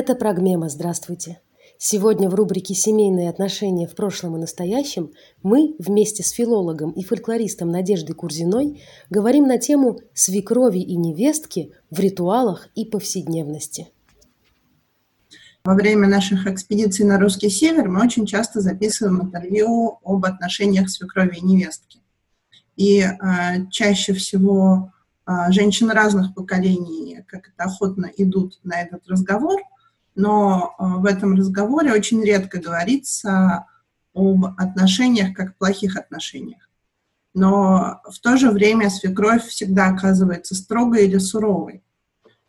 Это Прогмема, здравствуйте. Сегодня в рубрике «Семейные отношения в прошлом и настоящем» мы вместе с филологом и фольклористом Надеждой Курзиной говорим на тему свекрови и невестки в ритуалах и повседневности. Во время наших экспедиций на русский север мы очень часто записываем интервью об отношениях свекрови и невестки. И э, чаще всего э, женщины разных поколений как это охотно идут на этот разговор – но э, в этом разговоре очень редко говорится об отношениях как плохих отношениях. Но в то же время свекровь всегда оказывается строгой или суровой.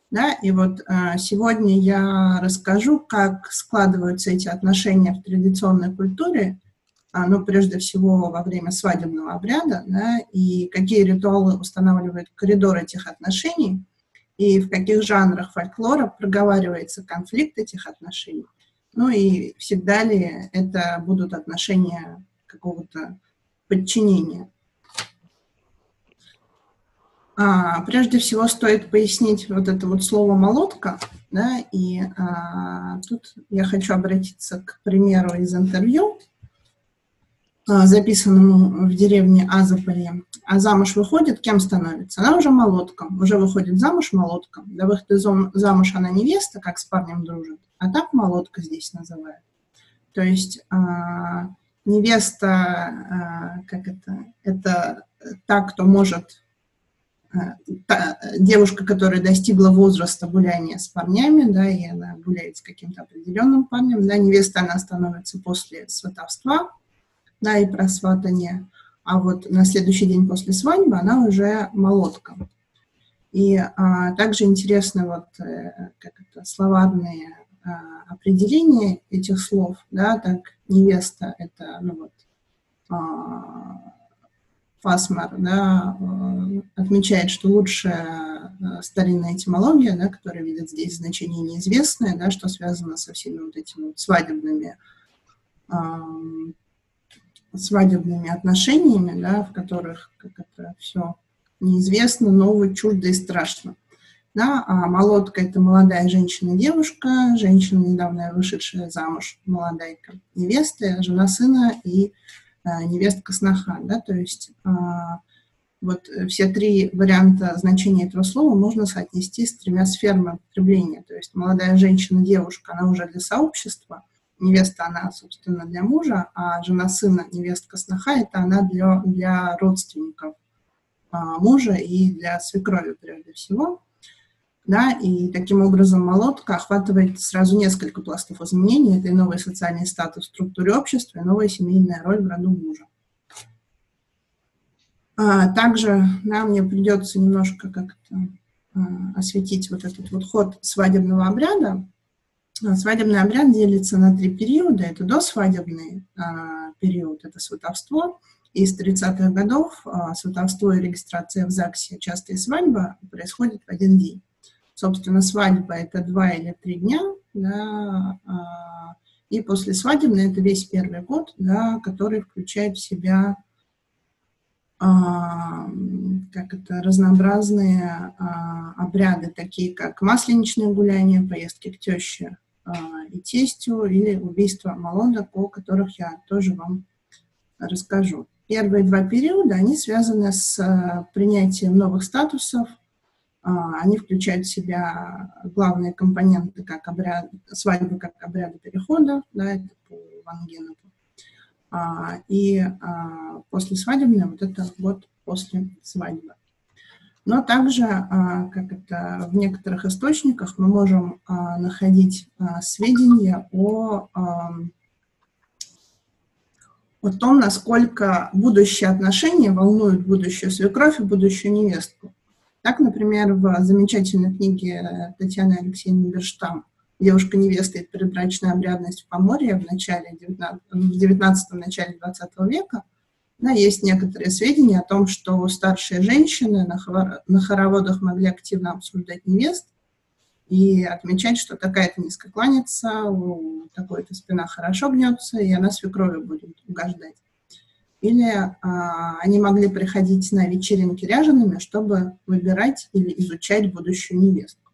Да? И вот э, сегодня я расскажу, как складываются эти отношения в традиционной культуре, а, ну, прежде всего во время свадебного обряда, да, и какие ритуалы устанавливают коридор этих отношений – и в каких жанрах фольклора проговаривается конфликт этих отношений. Ну и всегда ли это будут отношения какого-то подчинения. А, прежде всего стоит пояснить вот это вот слово «молотка», да, и а, тут я хочу обратиться к примеру из интервью, записанному в деревне Азополе а замуж выходит, кем становится? Она уже молотком, уже выходит замуж молотком. До выхода замуж она невеста, как с парнем дружит, а так молотка здесь называют. То есть э, невеста, э, как это, это та, кто может, э, та, девушка, которая достигла возраста гуляния с парнями, да, и она гуляет с каким-то определенным парнем, да, невеста она становится после сватовства, да, и просватания а вот на следующий день после свадьбы она уже молотка. И а, также интересны вот э, как это, словарные а, определения этих слов, да, так невеста это, ну вот, а, Фасмар, да, э, отмечает, что лучшая э, старинная этимология, да, которая видит здесь значение неизвестное, да, что связано со всеми вот этими вот свадебными свадебными отношениями, да, в которых как это все неизвестно, ново, чуждо и страшно. Да, а молодка – это молодая женщина-девушка, женщина, недавно вышедшая замуж, молодайка, невеста, жена сына и а, невестка-сноха. Да, то есть а, вот все три варианта значения этого слова можно соотнести с тремя сферами употребления. То есть молодая женщина-девушка, она уже для сообщества – невеста, она, собственно, для мужа, а жена сына, невестка сноха, это она для, для родственников а, мужа и для свекрови, прежде всего. Да, и таким образом молотка охватывает сразу несколько пластов изменений. Это и новый социальный статус в структуре общества, и новая семейная роль в роду мужа. А, также да, мне придется немножко как-то а, осветить вот этот вот ход свадебного обряда, свадебный обряд делится на три периода. Это досвадебный а, период, это сватовство. И с 30-х годов а, сватовство и регистрация в ЗАГСе, часто и свадьба, происходит в один день. Собственно, свадьба – это два или три дня, да, а, и после свадебной – это весь первый год, да, который включает в себя а, как это, разнообразные а, обряды, такие как масленичное гуляние, поездки к теще, и тестю, или убийство молодок, о которых я тоже вам расскажу. Первые два периода, они связаны с а, принятием новых статусов, а, они включают в себя главные компоненты, как обряд, свадьбы как обряда перехода, да, это по Вангенову. И после свадебной, вот это вот после свадьбы. Но также, а, как это в некоторых источниках, мы можем а, находить а, сведения о, о том, насколько будущие отношения волнуют будущую свекровь и будущую невестку. Так, например, в замечательной книге Татьяны Алексеевны Берштам «Девушка-невеста и предбрачная обрядность в Поморье» в начале 19, в 19 начале 20 века да, есть некоторые сведения о том, что старшие женщины на, хоро на хороводах могли активно обсуждать невест и отмечать, что такая-то низко кланяется, у такой-то спина хорошо гнется, и она свекрови будет угождать. Или а, они могли приходить на вечеринки ряжеными, чтобы выбирать или изучать будущую невестку.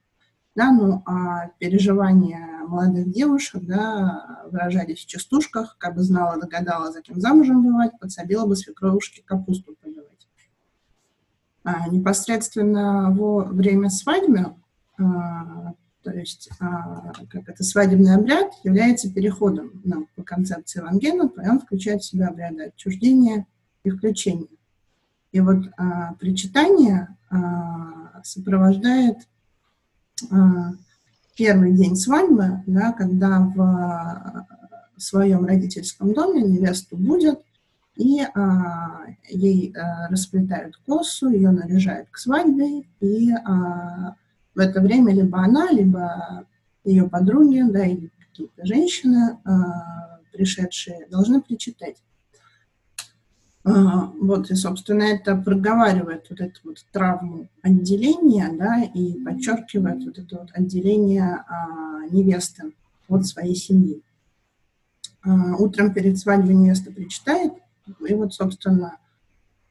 Да, ну, а переживания молодых девушек, да, выражались в частушках, как бы знала, догадала, за кем замужем бывать, подсобила бы свекровушке капусту поливать. А, непосредственно во время свадьбы, а, то есть а, как это свадебный обряд, является переходом ну, по концепции Вангена, и он включает в себя обряды отчуждения и включения. И вот а, причитание а, сопровождает а, первый день свадьбы, да, когда в своем родительском доме невесту будет, и а, ей а, расплетают косу, ее наряжают к свадьбе, и а, в это время либо она, либо ее подруги, да, или какие-то женщины, а, пришедшие, должны причитать. А, вот, и, собственно, это проговаривает вот эту вот травму отделения, да, и подчеркивает вот это вот отделение а, невесты от своей семьи. А, утром перед свадьбой невеста причитает, и вот, собственно,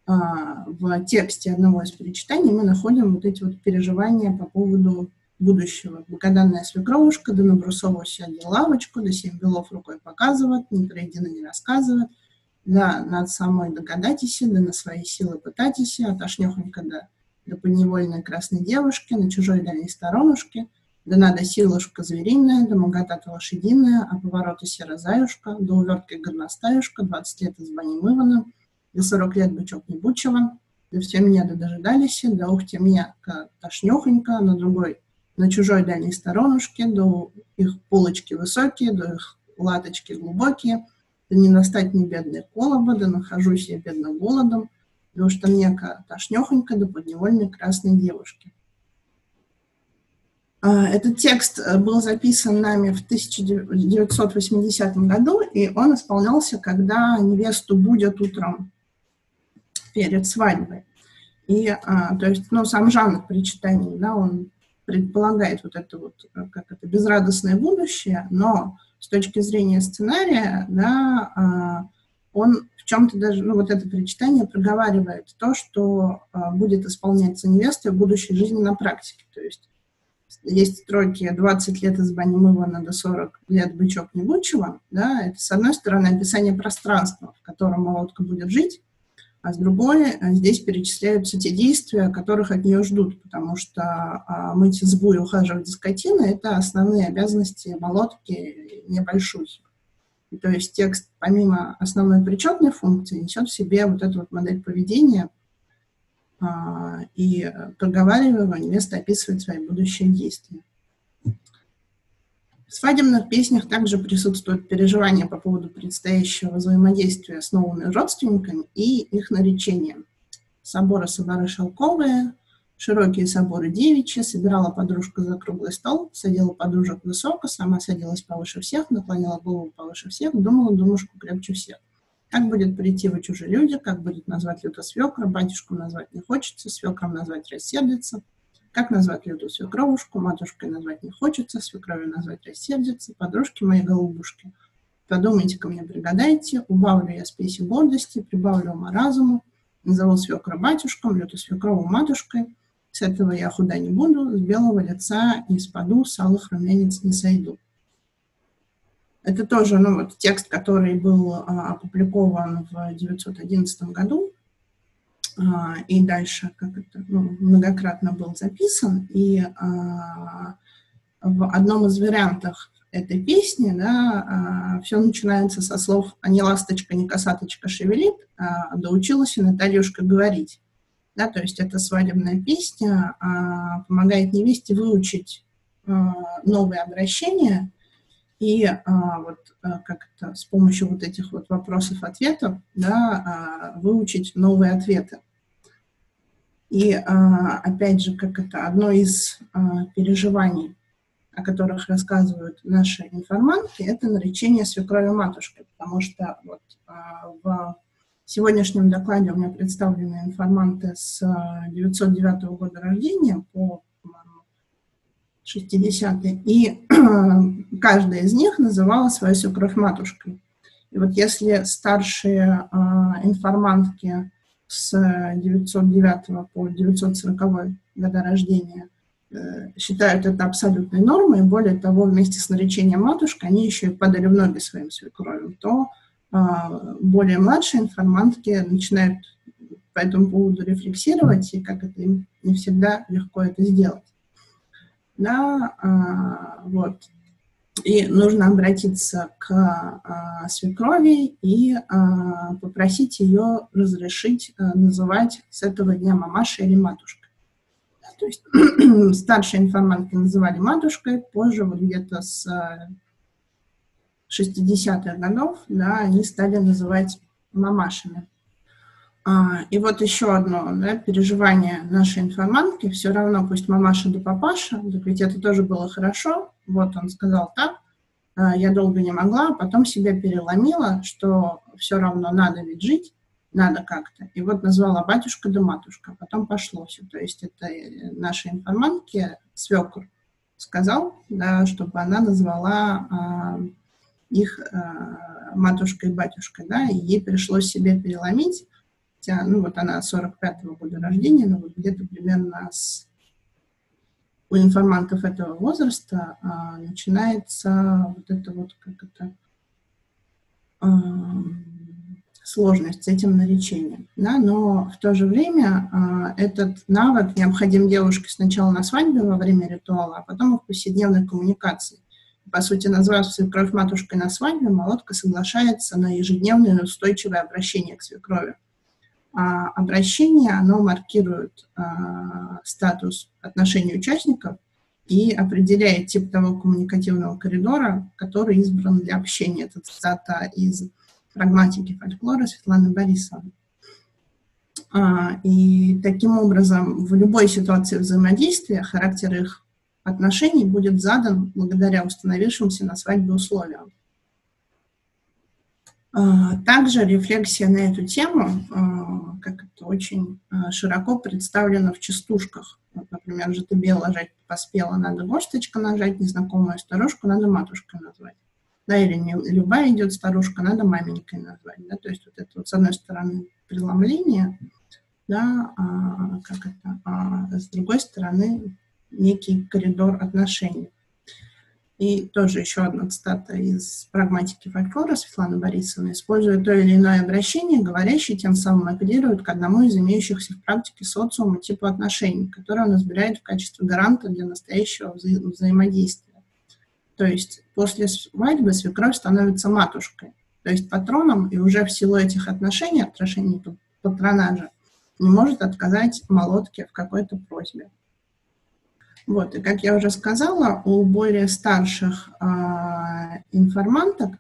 в тексте одного из перечитаний мы находим вот эти вот переживания по поводу будущего. Богоданная свекровушка, да набрусово сядет лавочку, да семь белов рукой показывает, не пройдено не рассказывает, да над самой догадайтесь, да на свои силы пытайтесь, а тошнехонько да до подневольной красной девушки, на чужой дальней сторонушке, да надо силушка звериная, да моготата лошадиная, а повороты серозаюшка, да увертки горностаюшка, двадцать лет из бани мывана, да сорок лет бычок не бучева, да все меня да дожидались, да ух те меня тошнехонько, на другой, на чужой дальней сторонушке, да их полочки высокие, да их латочки глубокие, да не настать мне бедной колоба, да нахожусь я бедно голодом, потому что мне тошнехонько до подневольной красной девушки. А, этот текст э, был записан нами в 1980 году, и он исполнялся, когда невесту будет утром перед свадьбой. И, а, то есть, ну, сам жанр причитаний, да, он предполагает вот это вот, э, как это, безрадостное будущее, но с точки зрения сценария, да, а, он в чем-то даже, ну, вот это причитание проговаривает то, что а, будет исполняться невестой в будущей жизни на практике. То есть есть строки 20 лет из бани мывана до 40 лет бычок не бучего, да, это, с одной стороны, описание пространства, в котором молотка будет жить, а с другой э, здесь перечисляются те действия, которых от нее ждут, потому что а, мыть избу и ухаживать за скотиной – это основные обязанности молотки небольшой. То есть текст, помимо основной причетной функции, несет в себе вот эту вот модель поведения а, и проговаривая невеста описывает свои будущие действия. В свадебных песнях также присутствуют переживания по поводу предстоящего взаимодействия с новыми родственниками и их наречением. Соборы соборы шелковые, широкие соборы девичьи, собирала подружка за круглый стол, садила подружек высоко, сама садилась повыше всех, наклонила голову повыше всех, думала думушку крепче всех. Как будет прийти вы чужие люди, как будет назвать люто свекра, батюшку назвать не хочется, свекром назвать рассердится – как назвать лютую свекровушку? Матушкой назвать не хочется, свекровью назвать рассердится, подружки мои голубушки. Подумайте ко мне, пригадайте, убавлю я спеси гордости, прибавлю ума разуму, назову свекра батюшком, лютую свекрову матушкой. С этого я худа не буду, с белого лица не спаду, с алых румянец не сойду. Это тоже ну, вот, текст, который был а, опубликован в 1911 году и дальше как это, ну, многократно был записан, и а, в одном из вариантов этой песни, да, а, все начинается со слов «А не ласточка, не косаточка шевелит», а доучилась и Натальюшка говорить. Да, то есть эта свадебная песня а, помогает невесте выучить а, новые обращения и а, вот а, как это с помощью вот этих вот вопросов-ответов да, а, выучить новые ответы. И а, опять же, как это одно из а, переживаний, о которых рассказывают наши информантки, это наречение свекрови матушкой, потому что вот а, в сегодняшнем докладе у меня представлены информанты с 909 года рождения по 60-е, и каждая из них называла свою свекровь матушкой. И вот если старшие информантки с 909 по 940 года рождения считают это абсолютной нормой, более того, вместе с наречением матушка они еще и падали в ноги своим свекровям, то более младшие информантки начинают по этому поводу рефлексировать, и как это им не всегда легко это сделать. Да, вот. И нужно обратиться к а, свекрови и а, попросить ее разрешить а, называть с этого дня мамашей или матушкой. Да, то есть старшие информантки называли матушкой, позже вот где-то с 60-х годов, да, они стали называть мамашами. А, и вот еще одно да, переживание нашей информантки. Все равно, пусть мамаша да папаша, так ведь это тоже было хорошо. Вот он сказал так, а, я долго не могла, а потом себя переломила, что все равно надо ведь жить, надо как-то. И вот назвала батюшка да матушка, а потом пошло все. То есть это э, нашей информантке свекр сказал, да, чтобы она назвала их матушкой и батюшкой, да, и ей пришлось себе переломить, хотя, ну, вот она 45-го года рождения, но вот где-то примерно с у информантов этого возраста а, начинается вот это вот, как это, а, сложность с этим наречением. Да? Но в то же время а, этот навык необходим девушке сначала на свадьбе во время ритуала, а потом в повседневной коммуникации. По сути, назвав свекровь матушкой на свадьбе, молодка соглашается на ежедневное устойчивое обращение к свекрови. А обращение, оно маркирует а, статус отношений участников и определяет тип того коммуникативного коридора, который избран для общения. Это цитата из прагматики фольклора Светланы Борисовны. А, и таким образом в любой ситуации взаимодействия характер их отношений будет задан благодаря установившимся на свадьбе условиям. А, также рефлексия на эту тему, а, как это очень широко представлена в частушках. Вот, например, же ты бело жать поспела, надо горсточка нажать, незнакомую старушку надо матушкой назвать. Да, или не любая идет старушка, надо маменькой назвать. Да, то есть вот это вот с одной стороны преломление, да, а, как это, а с другой стороны некий коридор отношений. И тоже еще одна цитата из «Прагматики фольклора» Светланы Борисовны. «Используя то или иное обращение, говорящий тем самым апеллирует к одному из имеющихся в практике социума типа отношений, которые он избирает в качестве гаранта для настоящего вза взаимодействия. То есть после свадьбы свекровь становится матушкой, то есть патроном, и уже в силу этих отношений, отношений патронажа, не может отказать молотке в какой-то просьбе. Вот, и как я уже сказала, у более старших э, информанток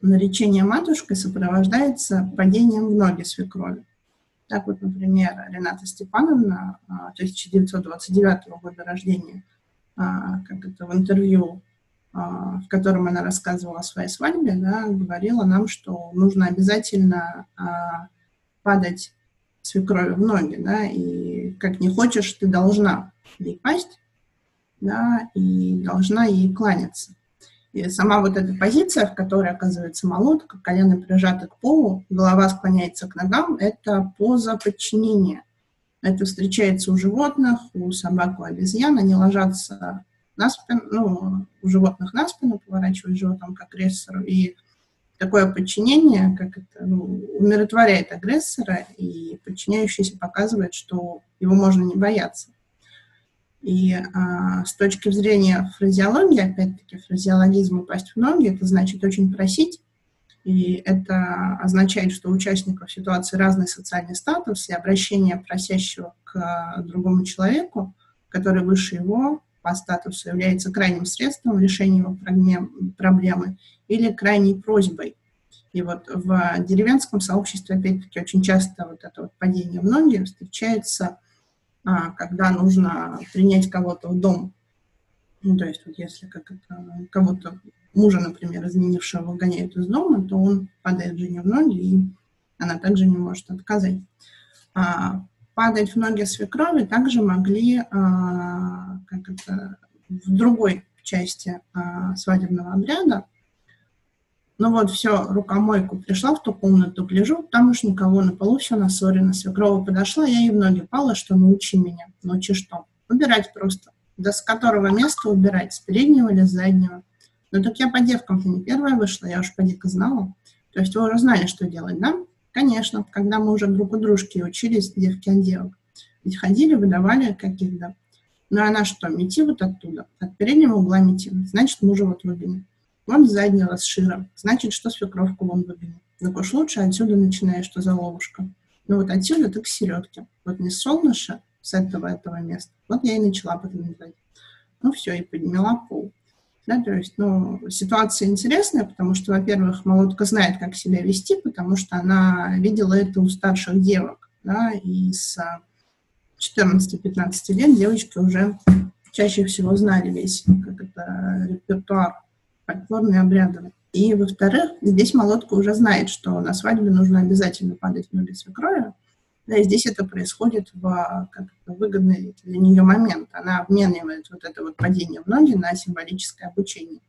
наречение матушкой сопровождается падением в ноги свекрови. Так вот, например, Рената Степановна, э, 1929 года рождения, э, как это в интервью, э, в котором она рассказывала о своей свадьбе, да, говорила нам, что нужно обязательно падать свекрови в ноги, да, и как не хочешь, ты должна ей пасть, да, и должна ей кланяться. И сама вот эта позиция, в которой оказывается молотка, колено прижаты к полу, голова склоняется к ногам, это поза подчинения. Это встречается у животных, у собак, у обезьян. Они ложатся на спину, ну, у животных на спину, поворачивают животом к агрессору. И такое подчинение, как это, ну, умиротворяет агрессора, и подчиняющийся показывает, что его можно не бояться. И а, с точки зрения фразеологии, опять-таки, фразеологизм упасть в ноги, это значит очень просить, и это означает, что у участников ситуации разный социальный статус, и обращение просящего к другому человеку, который выше его по статусу, является крайним средством решения его проблемы или крайней просьбой. И вот в деревенском сообществе, опять-таки, очень часто вот это вот падение в ноги встречается а, когда нужно принять кого-то в дом. Ну, то есть вот если как это, кого-то, мужа, например, изменившего выгоняют из дома, то он падает жене в ноги, и она также не может отказать. А, падать в ноги свекрови также могли а, как это, в другой части а, свадебного обряда, ну вот, все, рукомойку пришла в ту комнату, гляжу, там уж никого на полу, все насорено. Свекрова подошла, я ей в ноги пала, что научи меня. Научи что? Убирать просто. Да с которого места убирать? С переднего или с заднего? Ну так я по девкам-то не первая вышла, я уж поди знала. То есть вы уже знали, что делать, да? Конечно, когда мы уже друг у дружки учились, девки от девок. Ведь ходили, выдавали каких-то. Ну, она что, мети вот оттуда, от переднего угла мети. Значит, мужа вот выгонит. С заднего, с шира. Значит, что свекровку вон выгонит. Так уж лучше отсюда начинаешь, что за ловушка. Ну, вот отсюда ты к середке. Вот не с солнышка, с этого, этого места. Вот я и начала подметать. Ну, все, и подняла пол. Да, то есть, ну, ситуация интересная, потому что, во-первых, молодка знает, как себя вести, потому что она видела это у старших девок, да, и с 14-15 лет девочки уже чаще всего знали весь, как это, репертуар фольклорный, обрядовый. И, во-вторых, здесь молодка уже знает, что на свадьбе нужно обязательно падать в ноги свекрови, да, и здесь это происходит в как это, выгодный для нее момент. Она обменивает вот это вот падение в ноги на символическое обучение.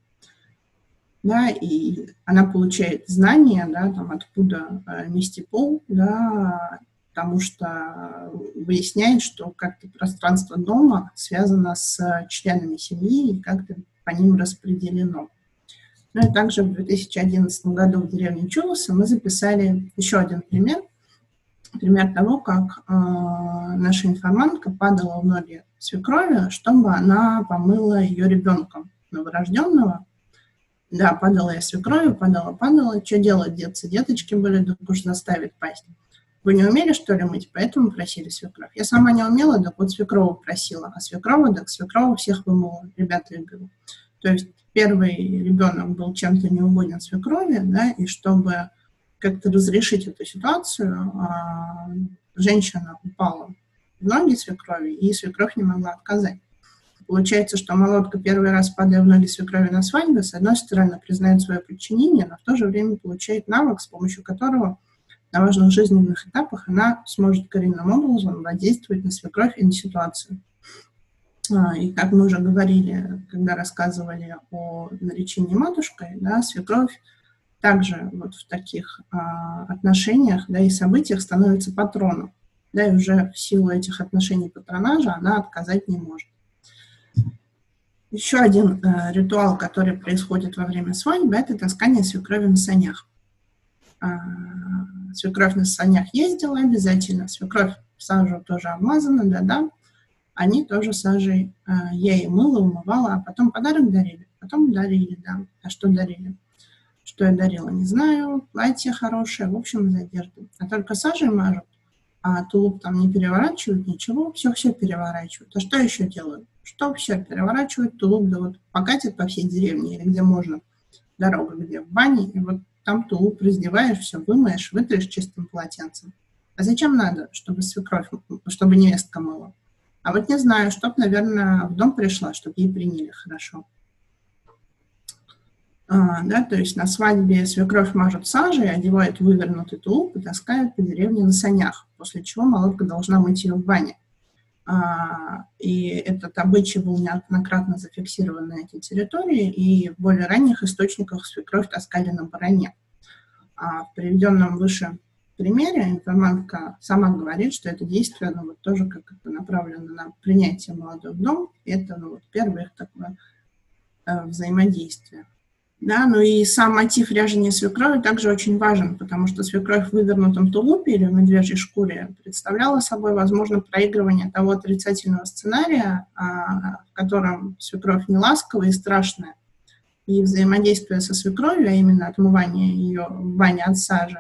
Да, и она получает знания, да, там, откуда э, нести пол, да, потому что выясняет, что как-то пространство дома связано с членами семьи и как-то по ним распределено. Ну и также в 2011 году в деревне Чулоса мы записали еще один пример – пример того, как э, наша информантка падала в ноги свекрови, чтобы она помыла ее ребенка новорожденного. Да, падала я свекрови, падала, падала. Что делать, деться? Деточки были, так уж заставить пасть. Вы не умели, что ли, мыть, поэтому просили свекровь. Я сама не умела, так вот свекрову просила. А свекрова, так свекрова всех вымыла, ребята говорю. То есть первый ребенок был чем-то неугоден свекрови, да, и чтобы как-то разрешить эту ситуацию, а, женщина упала в ноги свекрови, и свекровь не могла отказать. Получается, что молодка первый раз, падая в ноги свекрови на свадьбе, с одной стороны признает свое подчинение, но в то же время получает навык, с помощью которого на важных жизненных этапах она сможет коренным образом воздействовать на свекровь и на ситуацию. А, и как мы уже говорили, когда рассказывали о наречении матушкой, да, свекровь также вот в таких а, отношениях да, и событиях становится патроном. Да, и уже в силу этих отношений патронажа она отказать не может. Еще один э, ритуал, который происходит во время свадьбы, это таскание свекрови на санях. Э, свекровь на санях ездила обязательно, свекровь сажу тоже обмазана, да-да. Они тоже сажей э, я и мыла, умывала, а потом подарок дарили. Потом дарили, да. А что дарили? Что я дарила, не знаю. Платье хорошее, в общем, из одежды. А только сажей мажут, а тулуп там не переворачивают, ничего, все-все переворачивают. А что еще делают? Что все переворачивают? Тулуп, да вот покатят по всей деревне или где можно. Дорога где? В бане, и вот там тулуп раздеваешь, все вымоешь, вытрешь чистым полотенцем. А зачем надо, чтобы свекровь, чтобы невестка мыла? А вот не знаю, чтоб, наверное, в дом пришла, чтобы ей приняли хорошо. А, да, то есть на свадьбе свекровь мажут сажей, одевают вывернутый тулуп и таскают по деревне на санях, после чего молодка должна мыть ее в бане. А, и этот обычай был неоднократно зафиксирован на этой территории, и в более ранних источниках свекровь таскали на баране. А в приведенном выше примере информантка сама говорит, что это действие, ну, вот тоже как это направлено на принятие молодой в дом, это ну, вот первое их такое э, взаимодействие. Да, ну и сам мотив ряжения свекрови также очень важен, потому что свекровь в вывернутом тулупе или в медвежьей шкуре представляла собой, возможно, проигрывание того отрицательного сценария, а, в котором свекровь не ласковая и страшная. И взаимодействие со свекровью, а именно отмывание ее в бане от сажи,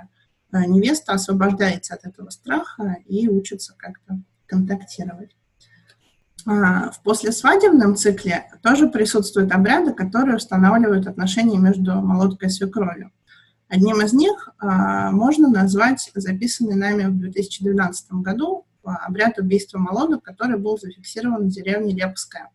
невеста освобождается от этого страха и учится как-то контактировать. А, в послесвадебном цикле тоже присутствуют обряды, которые устанавливают отношения между молодкой и свекровью. Одним из них а, можно назвать записанный нами в 2012 году обряд убийства молодок, который был зафиксирован в деревне Лепская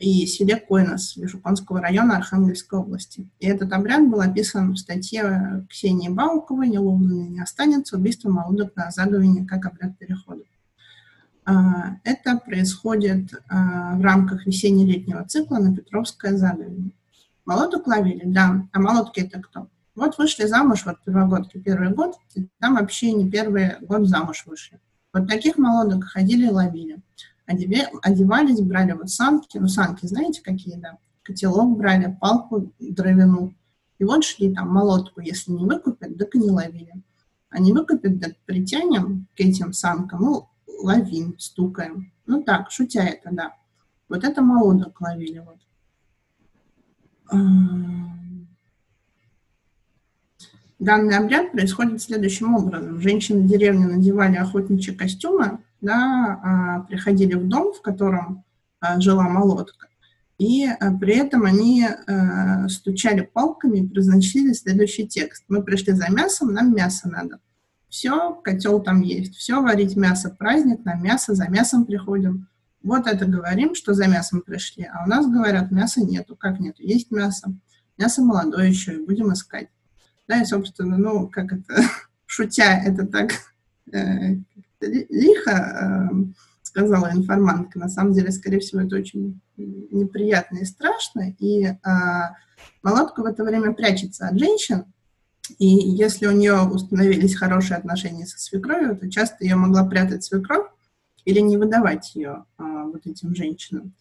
и селе Койнос Лежуконского района Архангельской области. И этот обряд был описан в статье Ксении Бауковой «Неловленный не останется. Убийство молодок на заговине как обряд перехода». А, это происходит а, в рамках весенне-летнего цикла на Петровское заговение. Молодок ловили, да. А молодки это кто? Вот вышли замуж, вот первогодки, первый год, там вообще не первый год замуж вышли. Вот таких молодок ходили и ловили. Одевались, брали вот санки, ну санки знаете какие, да, котелок брали, палку дровяную, и вот шли там молотку, если не выкупят, так и не ловили. А не выкупят, так притянем к этим санкам, ну, ловим, стукаем. Ну так, шутя это, да. Вот это молодок ловили вот. Данный обряд происходит следующим образом. Женщины деревни надевали охотничьи костюмы, да, а, приходили в дом, в котором а, жила молотка, и а, при этом они стучали палками и произносили следующий текст. Мы пришли за мясом, нам мясо надо. Все, котел там есть. Все, варить мясо, праздник, нам мясо, за мясом приходим. Вот это говорим, что за мясом пришли. А у нас говорят, мяса нету. Как нету? Есть мясо. Мясо молодое еще, и будем искать. Да, и, собственно, ну, как это, шутя, это так э, лихо э, сказала информантка. На самом деле, скорее всего, это очень неприятно и страшно. И э, молотка в это время прячется от женщин, и если у нее установились хорошие отношения со свекровью, то часто ее могла прятать свекровь или не выдавать ее а, вот этим женщинам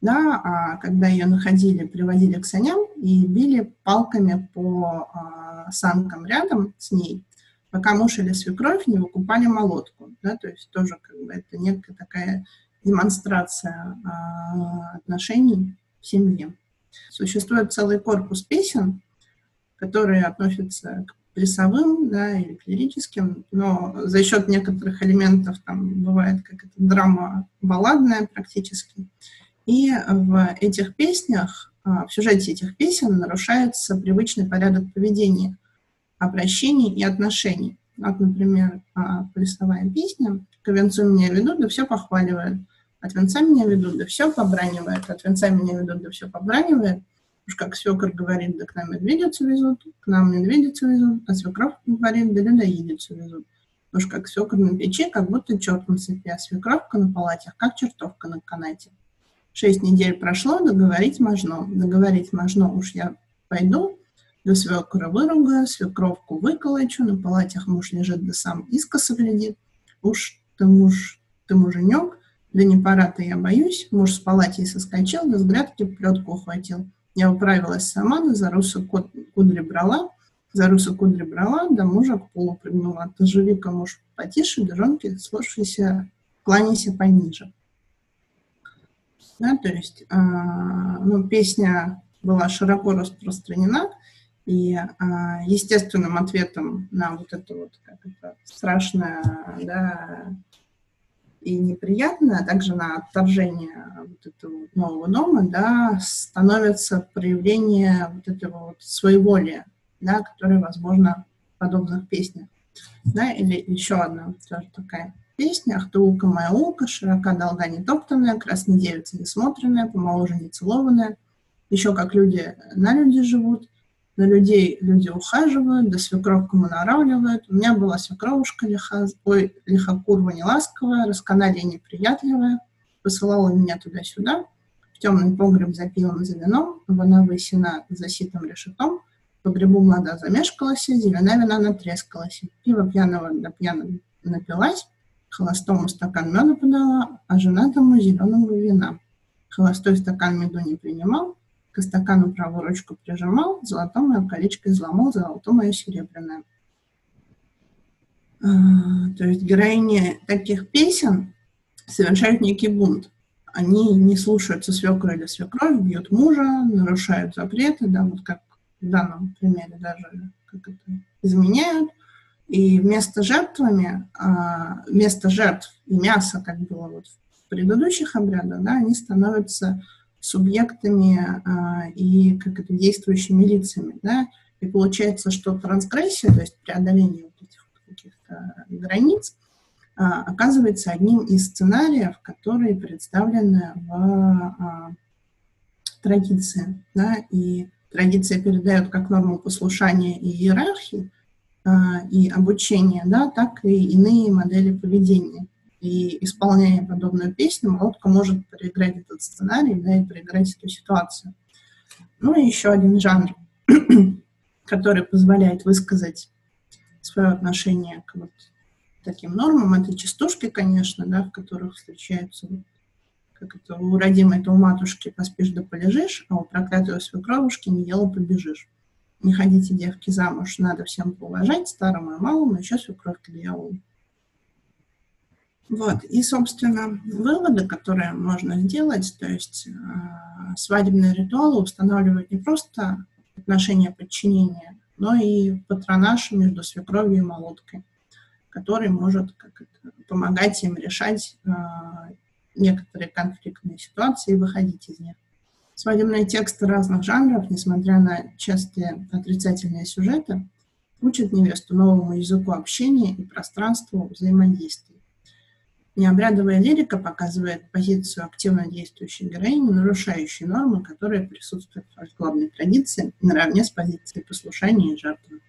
да, а когда ее находили, приводили к саням и били палками по а, санкам рядом с ней, пока муж или свекровь не выкупали молотку, да, то есть тоже как бы это некая такая демонстрация а, отношений в семье. Существует целый корпус песен, которые относятся к плясовым, да, или клирическим, но за счет некоторых элементов там бывает как это драма балладная практически, и в этих песнях, а, в сюжете этих песен нарушается привычный порядок поведения, обращений и отношений. Вот, например, плясовая песня «К венцу меня ведут, да все похваливают», «От венца меня ведут, да все побранивают», «От венца меня ведут, да все побранивают», Уж как свекр говорит, да к нам медведицу везут, к нам медведицу везут, а свекровь говорит, да людоедицу везут. Уж как свекр на печи, как будто черт на цепи, а свекровка на палатях, как чертовка на канате. Шесть недель прошло, договорить можно. Договорить можно, уж я пойду, до свекра выругаю, свекровку выколочу, на палатях муж лежит, да сам искоса глядит. Уж ты муж, ты муженек, да не пора-то я боюсь. Муж с палати соскочил, да с грядки плетку ухватил. Я управилась сама, да за русу кудри брала, за русу кудри брала, да мужа к полу прыгнула. Ты живи-ка, муж, потише, да жонки, слушайся, кланяйся пониже. Да, то есть э, ну, песня была широко распространена, и э, естественным ответом на вот это вот как это, страшное да, и неприятное, а также на отторжение вот этого нового дома, да, становится проявление вот этого вот своеволия, да, которое возможно в подобных песнях. Да, или еще одна тоже такая песня «Ахтуука моя улка, широка долга не топтанная, красная девица не помоложе не целованная». Еще как люди на люди живут, на людей люди ухаживают, да свекровку наравливают. У меня была свекровушка лиха, ой, лихокурва неласковая, расканалья неприятливая, посылала меня туда-сюда, в темный погреб за пивом, за вином, вона высена за ситым решетом, по грибу млада замешкалась, зелена вина натрескалась, пиво пьяного до пьяного напилась, Холостому стакан меда подала, а женатому зеленого вина. Холостой стакан меду не принимал, к стакану правую ручку прижимал, золотое мое колечко изломал, золото мое серебряное. А, то есть героини таких песен совершают некий бунт. Они не слушаются свекра или свекровь, бьют мужа, нарушают запреты, да, вот как в данном примере даже как это, изменяют, и вместо жертвами, а, вместо жертв и мяса, как было вот в предыдущих обрядах, да, они становятся субъектами а, и как это действующими лицами, да, и получается, что трансгрессия, то есть преодоление вот этих каких-то границ, а, оказывается одним из сценариев, которые представлены в традиции, да, и традиция передает как норму послушания и иерархии, а, и обучения, да, так и иные модели поведения. И исполняя подобную песню, молотка может проиграть этот сценарий, да, и проиграть эту ситуацию. Ну и еще один жанр, который позволяет высказать свое отношение к вот таким нормам, это частушки, конечно, да, в которых встречаются как это, у родимой-то у матушки поспишь да полежишь, а у проклятой свекровушки не дело побежишь. Не ходите, девки, замуж, надо всем поуважать, старому и малому, еще свекровь-то дьяволу. Вот, и, собственно, выводы, которые можно сделать, то есть э, свадебные ритуалы устанавливают не просто отношения подчинения, но и патронаж между свекровью и молоткой, который может как это, помогать им решать э, некоторые конфликтные ситуации и выходить из них. Свадебные тексты разных жанров, несмотря на частые отрицательные сюжеты, учат невесту новому языку общения и пространству взаимодействия. Необрядовая лирика показывает позицию активно действующей героини, нарушающей нормы, которые присутствуют в фольклорной традиции, наравне с позицией послушания и жертвы.